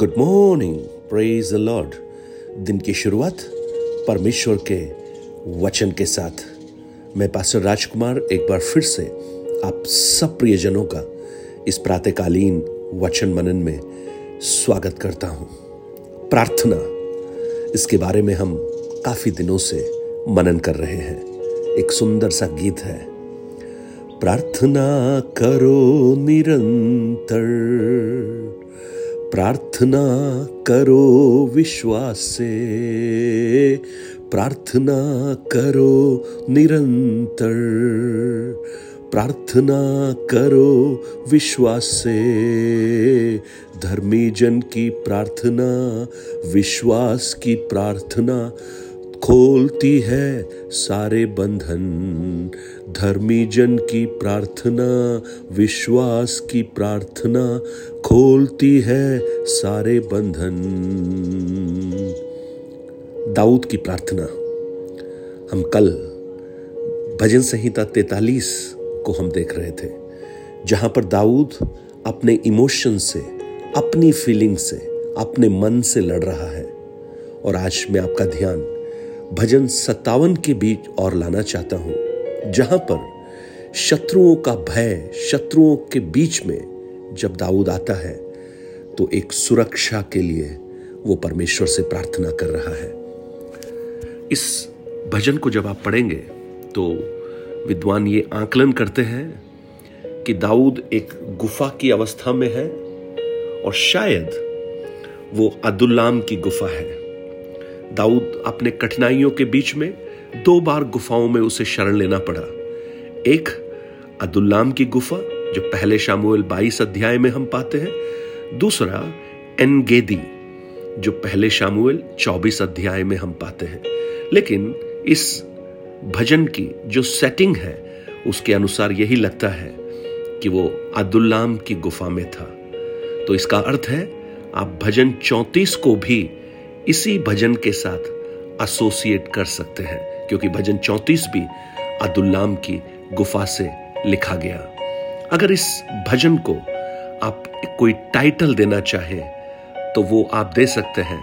Good morning praise the Lord दिन की शुरुआत परमेश्वर के वचन के साथ। मैं पास्टर राजकुमार एक बार फिर से आप सब प्रियजनों का इस प्रातकालीन वचन मनन में स्वागत करता हूँ। प्रार्थना, इसके बारे में हम काफ़ी दिनों से मनन कर रहे हैं। एक सुंदर सा गीत है। प्रार्थना करो निरंतर। प्रार्थना करो विश्वास। से प्रार्थना करो निरंतर। प्रार्थना करो विश्वास। से धर्मी जन की प्रार्थना, विश्वास की प्रार्थना खोलती है सारे बंधन। धर्मी जन की प्रार्थना, विश्वास की प्रार्थना, खोलती है सारे बंधन। दाऊद की प्रार्थना, हम कल भजन संहिता तैतालीस को हम देख रहे थे, जहाँ पर दाऊद अपने इमोशन से, अपनी फीलिंग से, अपने मन से लड़ रहा है। और आज मैं आपका ध्यान भजन सत्तावन के बीच और लाना चाहता हूँ, जहाँ पर शत्रुओं का भय शत्रुओं के बीच में जब दाऊद आता है तो एक सुरक्षा के लिए वो परमेश्वर से प्रार्थना कर रहा है। इस भजन को जब आप पढ़ेंगे तो विद्वान ये आकलन करते हैं कि दाऊद एक गुफा की अवस्था में है और शायद वो अदुल्लाम की गुफा है। दाऊद अपने कठिनाइयों के बीच में दो बार गुफाओं में उसे शरण लेना पड़ा। एक, अदुल्लाम की गुफा, जो पहले शामुएल 22 अध्याय में हम पाते हैं। दूसरा, एनगेदी, जो पहले शामुएल 24 अध्याय में हम पाते हैं। लेकिन इस भजन की जो सेटिंग है, उसके अनुसार यही लगता है कि वो अदुल्लाम की गुफा में था। तो इसका अर्थ है, आप भजन चौतीस को भी इसी भजन के साथ एसोसिएट कर सकते हैं, क्योंकि भजन चौतीस भी अदुल्लाम की गुफा से लिखा गया। अगर इस भजन को आप कोई टाइटल देना चाहें तो वो आप दे सकते हैं,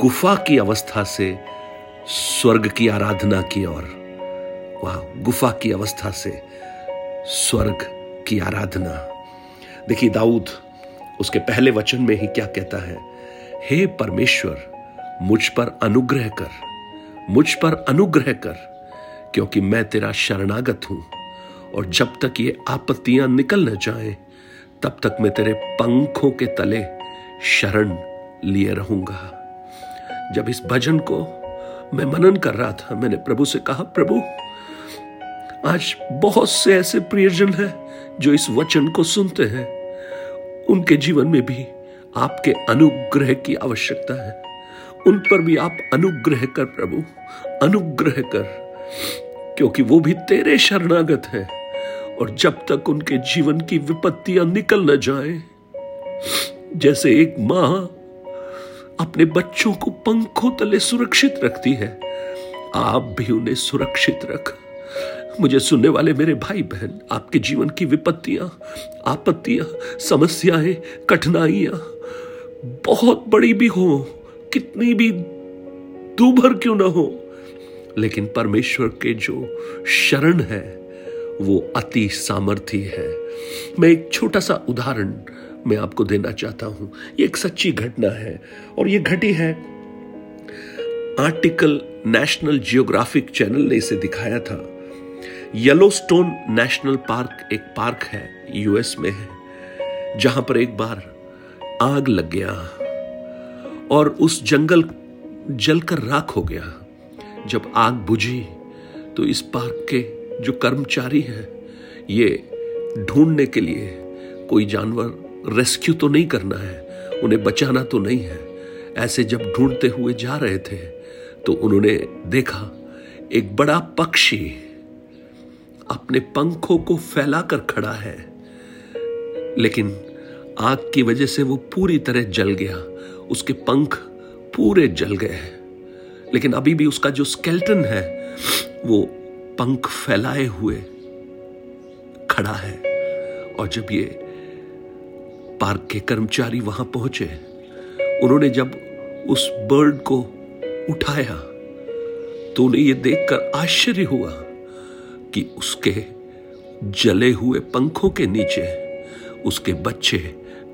गुफा की अवस्था से स्वर्ग की आराधना की ओर। वाह, गुफा की अवस्था से स्वर्ग की आराधना। देखिए, दाऊद उसके पहले वचन में ही क्या कहता है? हे परमेश्वर, मुझ पर अनुग्रह कर, मुझ पर अनुग्रह कर, क्योंकि मैं तेरा शरणागत हूँ, और जब तक ये आपत्तियाँ निकल न जाए, तब तक मैं तेरे पंखों के तले शरण लिए रहूँगा। जब इस भजन को मैं मनन कर रहा था, मैंने प्रभु से कहा, प्रभु, आज बहुत से ऐसे प्रियजन हैं जो इस वचन को सुनते हैं। उनके जीवन में भी आपके अनुग्रह की आवश्यकता है। उन पर भी आप अनुग्रह कर प्रभु, अनुग्रह कर, क्योंकि वो भी तेरे शरणागत है। और जब तक उनके जीवन की विपत्तियाँ निकल न जाए, जैसे एक माँ अपने बच्चों को पंखों तले सुरक्षित रखती है, आप भी उन्हें सुरक्षित रख। मुझे सुनने वाले मेरे भाई बहन, आपके जीवन की विपत्तियाँ, आपत्तियाँ, समस्याएँ, कठिनाइयाँ, बहुत बड़ी भी हो, कितनी भी दूभर क्यों ना हो, लेकिन परमेश्वर के जो शरण है, वो अति सामर्थी है। मैं एक छोटा सा उदाहरण मैं आपको देना चाहता हूँ। ये एक सच्ची घटना है, और ये घटी है। आर्टिकल नेशनल जियोग्राफिक चैनल ने इसे दिखाया था। येलोस्टोन नेशनल पार्क एक पार्क है यूएस में है, जहाँ पर एक बार आग लग गया और उस जंगल जलकर राख हो गया। जब आग बुझी तो इस पार्क के जो कर्मचारी हैं, ये ढूँढने के लिए कोई जानवर रेस्क्यू तो नहीं करना है, उन्हें बचाना तो नहीं है। ऐसे जब ढूंढते हुए जा रहे थे तो उन्होंने देखा, एक बड़ा पक्षी अपने पंखों को फैलाकर खड़ा है। लेकिन आग की वजह से वो पूरी तरह जल गया। उसके पंख पूरे जल गए लेकिन अभी भी उसका जो स्केल्टन है, वो पंख फैलाए हुए खड़ा है। और जब ये पार्क के कर्मचारी वहाँ पहुँचे, उन्होंने जब उस बर्ड को उठाया तो उन्हें यह देखकर आश्चर्य हुआ कि उसके जले हुए पंखों के नीचे उसके बच्चे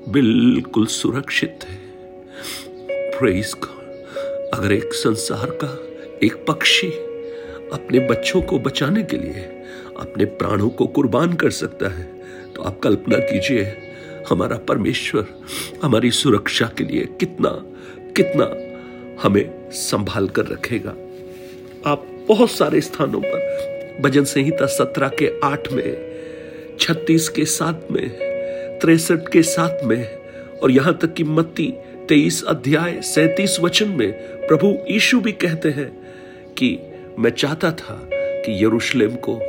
बिल्कुल सुरक्षित थे। प्रेस अगर एक संसार का एक पक्षी अपने बच्चों को बचाने के लिए अपने प्राणों को कुर्बान कर सकता है तो आप कल्पना कीजिए हमारा परमेश्वर हमारी सुरक्षा के लिए कितना कितना हमें संभाल कर रखेगा। आप बहुत सारे स्थानों पर भजन संहिता सत्रह के आठ में, छत्तीस के सात में, तिरसठ के सात में और यहाँ तक कि मत्ती तेईस अध्याय सैतीस वचन में प्रभु यीशु भी कहते हैं कि मैं चाहता था कि यरूशलेम को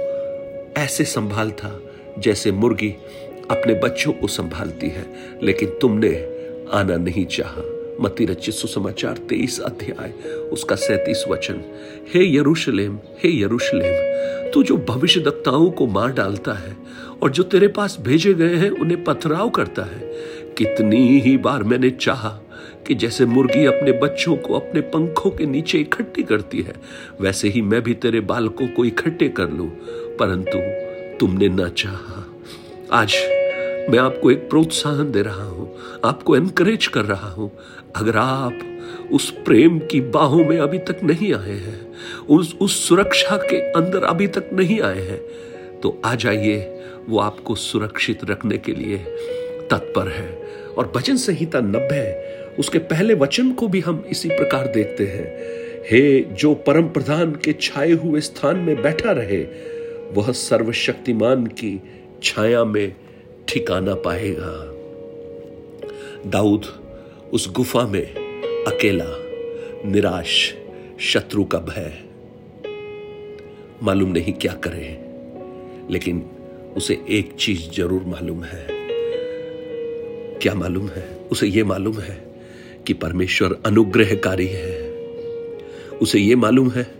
ऐसे संभाल था जैसे मुर्गी अपने बच्चों को संभालती है, लेकिन तुमने आना नहीं चाहा। मती रचित सुसमाचार तेईस अध्याय, उसका सैतीस वचन। हे यरूशलेम हे यरूशलेम, तू जो भविष्य दक्ताओं को मार डालता है और जो तेरे पास भेजे गए हैं, उन्हें पथराव करता है, कितनी ही बार मैंने चाहा कि जैसे मुर्गी अपने बच्चों को अपने पंखों के नीचे इकट्ठी करती है, वैसे ही मैं भी तेरे बालकों को इकट्ठे कर लूँ, परंतु तुमने ना चाहा। आज मैं आपको एक प्रोत्साहन दे रहा हूँ। आपको एनकरेज कर रहा हूँ। अगर आप उस प्रेम की बाहों में अभी तक नहीं आए हैं, उस उस सुरक्षा के अंदर अभी तक नहीं आए हैं तो आ जाइए, वो आपको सुरक्षित रखने के लिए तत्पर है। और भजन संहिता नब्बे, उसके पहले वचन को भी हम इसी प्रकार देखते हैं। हे, जो परम प्रधान के छाए हुए स्थान में बैठा रहे, वह सर्वशक्तिमान की छाया में ठिकाना पाएगा। दाऊद उस गुफा में अकेला, निराश, शत्रु का भय। मालूम नहीं क्या करे, लेकिन उसे एक चीज़ ज़रूर मालूम है। क्या मालूम है? उसे यह मालूम है कि परमेश्वर अनुग्रहकारी है। उसे यह मालूम है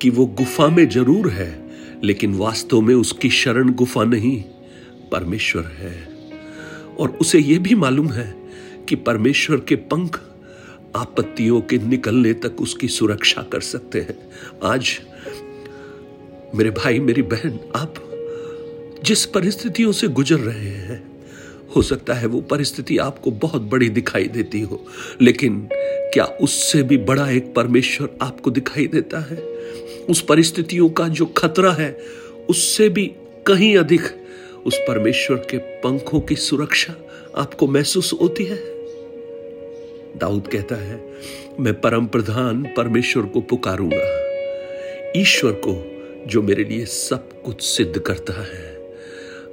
कि वो गुफा में ज़रूर है, लेकिन वास्तव में उसकी शरण गुफा नहीं, परमेश्वर है। और उसे यह भी मालूम है कि परमेश्वर के पंख आपत्तियों के निकलने तक उसकी सुरक्षा कर सकते हैं। आज मेरे भाई, मेरी बहन, आप जिस परिस्थितियों से गुजर रहे हैं, हो सकता है वो परिस्थिति आपको बहुत बड़ी दिखाई देती हो, लेकिन क्या उससे भी बड़ा एक परमेश्वर आपको दिखाई देता है? उस परिस्थितियों का जो खतरा है, उससे भी कहीं अधिक उस परमेश्वर के पंखों की सुरक्षा आपको महसूस होती है? दाऊद कहता है, मैं परम प्रधान परमेश्वर को पुकारूँगा। ईश्वर को, जो मेरे लिए सब कुछ सिद्ध करता है।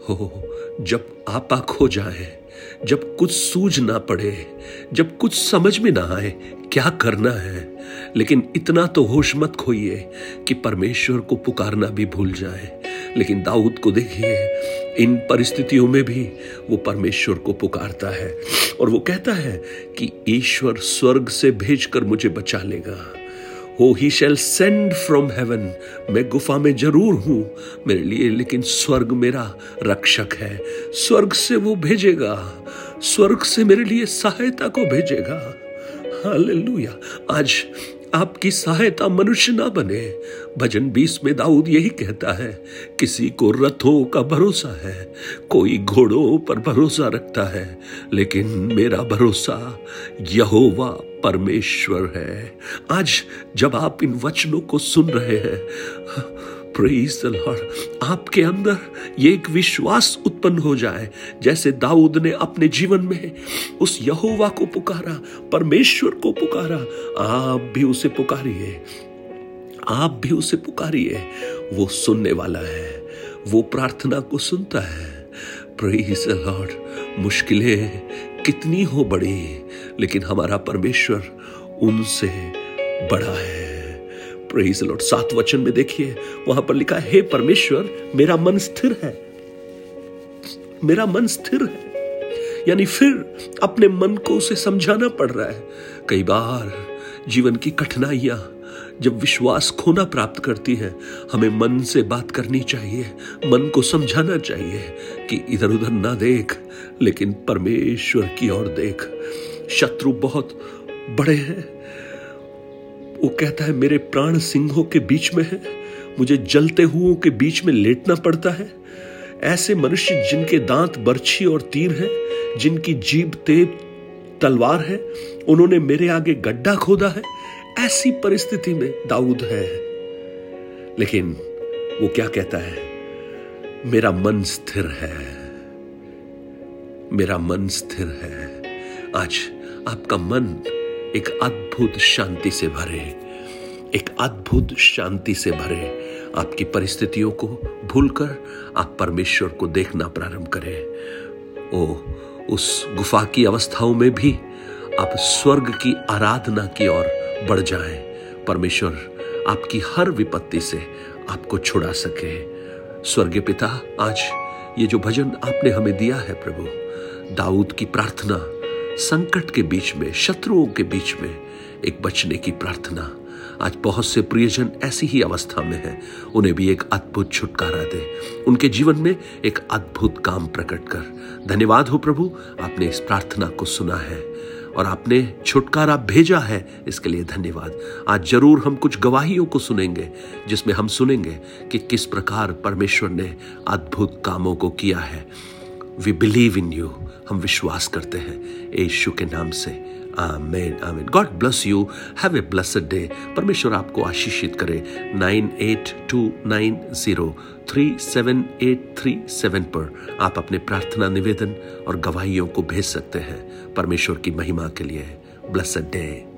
हो, जब आपा खो जाए, जब कुछ सूझ ना पड़े, जब कुछ समझ में ना आए, क्या करना है? लेकिन इतना तो होश मत खोइए कि परमेश्वर को पुकारना भी भूल जाए। लेकिन दाऊद को देखिए, इन परिस्थितियों में भी वो परमेश्वर को पुकारता है और वो कहता है कि ईश्वर स्वर्ग से भेजकर मुझे बचा लेगा। हो he shall send from heaven मैं गुफा में ज़रूर हूँ मेरे लिए, लेकिन स्वर्ग मेरा रक्षक है। स्वर्ग से वो भेजेगा। स्वर्ग से मेरे लिए सहायता को भेजेगा। हालेलुया। आज आपकी सहायता मनुष्य ना बने। भजन बीस में दाऊद यही कहता है, किसी को रथों का भरोसा है, कोई घोड़ों पर भरोसा रखता है, लेकिन मेरा भरोसा यहोवा परमेश्वर है। आज जब आप इन वचनों को सुन रहे हैं प्रेज द लॉर्ड आपके अंदर ये एक विश्वास उत्पन्न हो जाए, जैसे दाऊद ने अपने जीवन में उस यहोवा को पुकारा, परमेश्वर को पुकारा, आप भी उसे पुकारिए। आप भी उसे पुकारिए। वो सुनने वाला है, वो प्रार्थना को सुनता है। प्रेज द लॉर्ड मुश्किलें कितनी हो बड़ी, लेकिन हमारा परमेश्वर उनसे बड़ा है। Praise Lord. सात वचन में देखिए, वहाँ पर लिखा है परमेश्वर, मेरा मन स्थिर है। मेरा मन स्थिर है। यानी फिर अपने मन को उसे समझाना पड़ रहा है। कई बार जीवन की कठिनाइयाँ जब विश्वास खोना प्राप्त करती है, हमें मन से बात करनी चाहिए, मन को समझाना चाहिए कि इधर उधर ना देख, लेकिन परमेश्वर की ओर देख। शत्रु बहुत बड़े हैं वो कहता है, मेरे प्राण सिंहों के बीच में है, मुझे जलते हुओं के बीच में लेटना पड़ता है। ऐसे मनुष्य जिनके दांत बर्छी और तीर है, जिनकी जीभ तेज तलवार है, उन्होंने मेरे आगे गड्ढा खोदा है। ऐसी परिस्थिति में दाऊद है। लेकिन वो क्या कहता है, मेरा मन स्थिर है। मेरा मन स्थिर है। आज आपका मन एक अद्भुत शांति से भरे, एक अद्भुत शांति से भरे। आपकी परिस्थितियों को भूलकर आप परमेश्वर को देखना प्रारंभ करें। ओ, उस गुफा की अवस्थाओं में भी आप स्वर्ग की आराधना की ओर बढ़ जाएँ। परमेश्वर आपकी हर विपत्ति से आपको छुड़ा सके। स्वर्गीय पिता, आज ये जो भजन आपने हमें दिया है प्रभु, दाऊद की प्रार्थना संकट के बीच में, शत्रुओं के बीच में एक बचने की प्रार्थना। आज बहुत से प्रियजन ऐसी ही अवस्था में हैं। उन्हें भी एक अद्भुत छुटकारा दे। उनके जीवन में एक अद्भुत काम प्रकट कर। धन्यवाद हो प्रभु, आपने इस प्रार्थना को सुना है और आपने छुटकारा भेजा है इसके लिए धन्यवाद। आज ज़रूर हम कुछ गवाहियों को सुनेंगे, जिसमें हम सुनेंगे कि किस प्रकार परमेश्वर ने अद्भुत कामों को किया है। वी बिलीव इन यू हम विश्वास करते हैं यीशु के नाम से। आमेन आमेन। God bless you have a blessed day परमेश्वर आपको आशीषित करे। Nine eight two nine zero three seven eight three seven पर आप अपने प्रार्थना निवेदन और गवाहियों को भेज सकते हैं। परमेश्वर की महिमा के लिए। Blessed day